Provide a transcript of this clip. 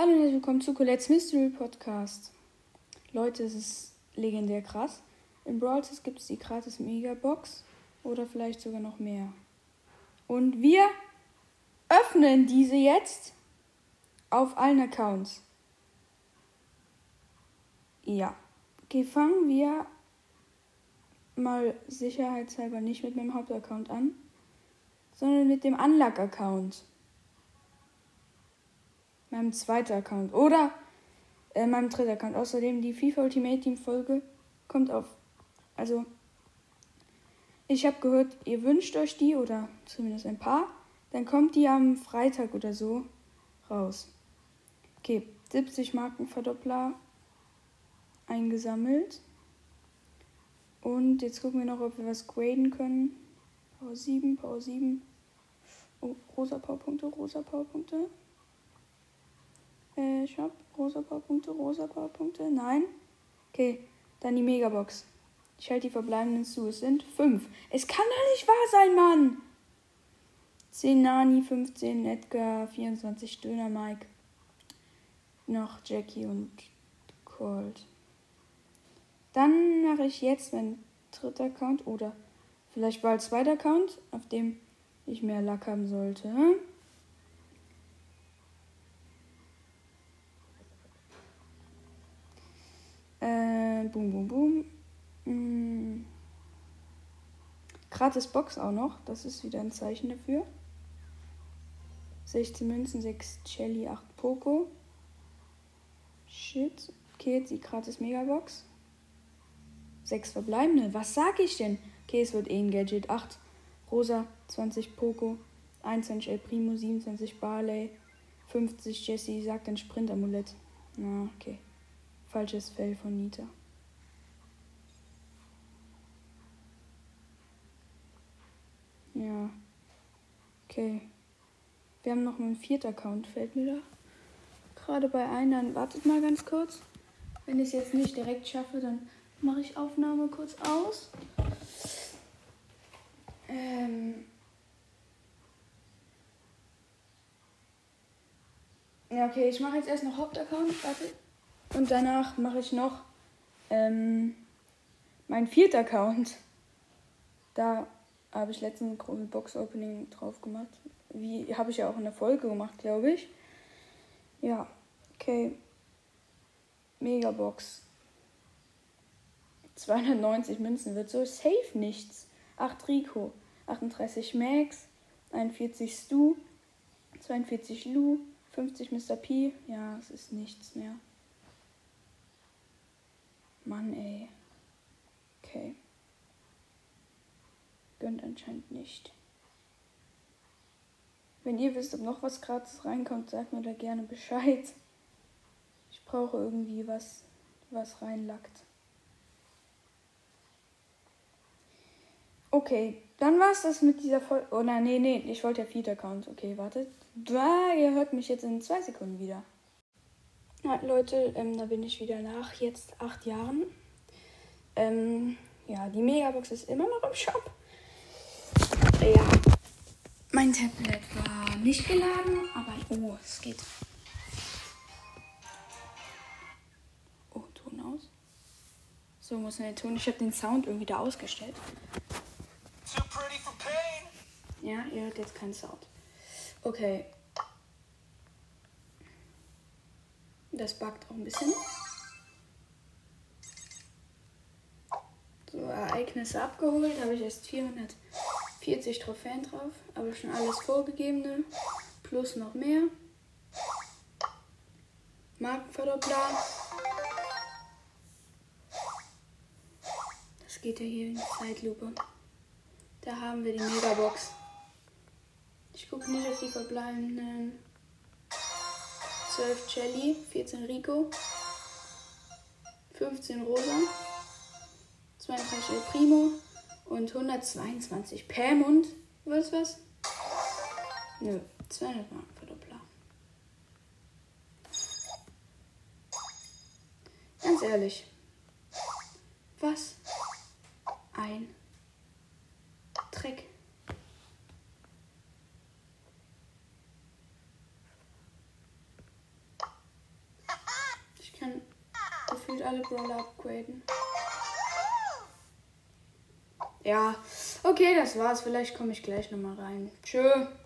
Hallo und herzlich willkommen zu Colette's Mystery Podcast. Leute, es ist legendär krass. In Brawl Stars gibt es die gratis Megabox oder vielleicht sogar noch mehr. Und wir öffnen diese jetzt auf allen Accounts. Ja. Okay, fangen wir mal sicherheitshalber nicht mit meinem Hauptaccount an, sondern mit dem Unluck-Account meinem zweiten Account oder äh, meinem dritten Account. Außerdem die FIFA Ultimate Team Folge kommt auf. Also ich habe gehört, ihr wünscht euch die oder zumindest ein paar. Dann kommt die am Freitag oder so raus. Okay, 70 Marken Verdoppler eingesammelt. Und jetzt gucken wir noch, ob wir was graden können. Power 7, Power 7. Oh, rosa Powerpunkte, rosa Powerpunkte. Äh, Shop, rosa Powerpunkte, rosa Powerpunkte. Nein. Okay, dann die Megabox. Ich halte die verbleibenden zu. Es sind fünf. Es kann doch nicht wahr sein, Mann! 10 Nani, 15 Edgar, 24 Döner Mike. Noch Jackie und Colt. Dann mache ich jetzt meinen dritten Account oder vielleicht bald zweiter Account, auf dem ich mehr Lack haben sollte. Boom, boom, boom. Mm. Gratis Box auch noch. Das ist wieder ein Zeichen dafür. 16 Münzen, 6 Jelly, 8 Poco. Shit. Okay, jetzt die gratis Megabox. 6 verbleibende. Was sag ich denn? Okay, es wird eh ein Gadget. 8 Rosa, 20 Poco, 21 El Primo, 27 Barley, 50 Jesse, sagt ein Sprint-Amulett. Na, okay. Falsches Fell von Nita. Ja. Okay. Wir haben noch einen vierten Account, fällt mir da. Gerade bei einem. Wartet mal ganz kurz. Wenn ich es jetzt nicht direkt schaffe, dann mache ich Aufnahme kurz aus. Ähm. Ja, okay, ich mache jetzt erst noch Hauptaccount. Wartet. Und danach mache ich noch ähm, mein vierter Account. Da habe ich letztens ein Box-Opening drauf gemacht. Wie habe ich ja auch in der Folge gemacht, glaube ich. Ja, okay. Megabox. 290 Münzen wird so safe nichts. 8 Rico, 38 Max, 41 Stu, 42 Lu, 50 Mr. P. Ja, es ist nichts mehr. Mann, ey. Okay. Gönnt anscheinend nicht. Wenn ihr wisst, ob noch was gratis reinkommt, sagt mir da gerne Bescheid. Ich brauche irgendwie was, was reinlackt. Okay, dann war's das mit dieser Folge. Oh nein, nee, nee, ich wollte ja Feed-Account. Okay, wartet. Da, ihr hört mich jetzt in zwei Sekunden wieder. Ja, Leute, ähm, da bin ich wieder nach jetzt acht Jahren. Ähm, ja, die Megabox ist immer noch im Shop. Ja, mein Tablet war nicht geladen, aber oh, es geht. Oh, Ton aus. So muss man den Ton. Ich habe den Sound irgendwie da ausgestellt. Ja, ihr hört jetzt keinen Sound. Okay. Das backt auch ein bisschen. So, Ereignisse abgeholt. Habe ich erst 440 Trophäen drauf. Aber schon alles vorgegebene. Plus noch mehr. Markenverdoppler. Das geht ja hier in Zeitlupe. Da haben wir die Megabox. Ich gucke nicht auf die verbleibenden 12 Jelly, 14 Rico, 15 Rosa, 32 El Primo und 122 Pam und was was? Nö, 200 Marken Verdoppler. Ganz ehrlich. Was? Ein Dreck. alle Brawler upgraden. Ja, okay, das war's. Vielleicht komme ich gleich nochmal rein. Tschö.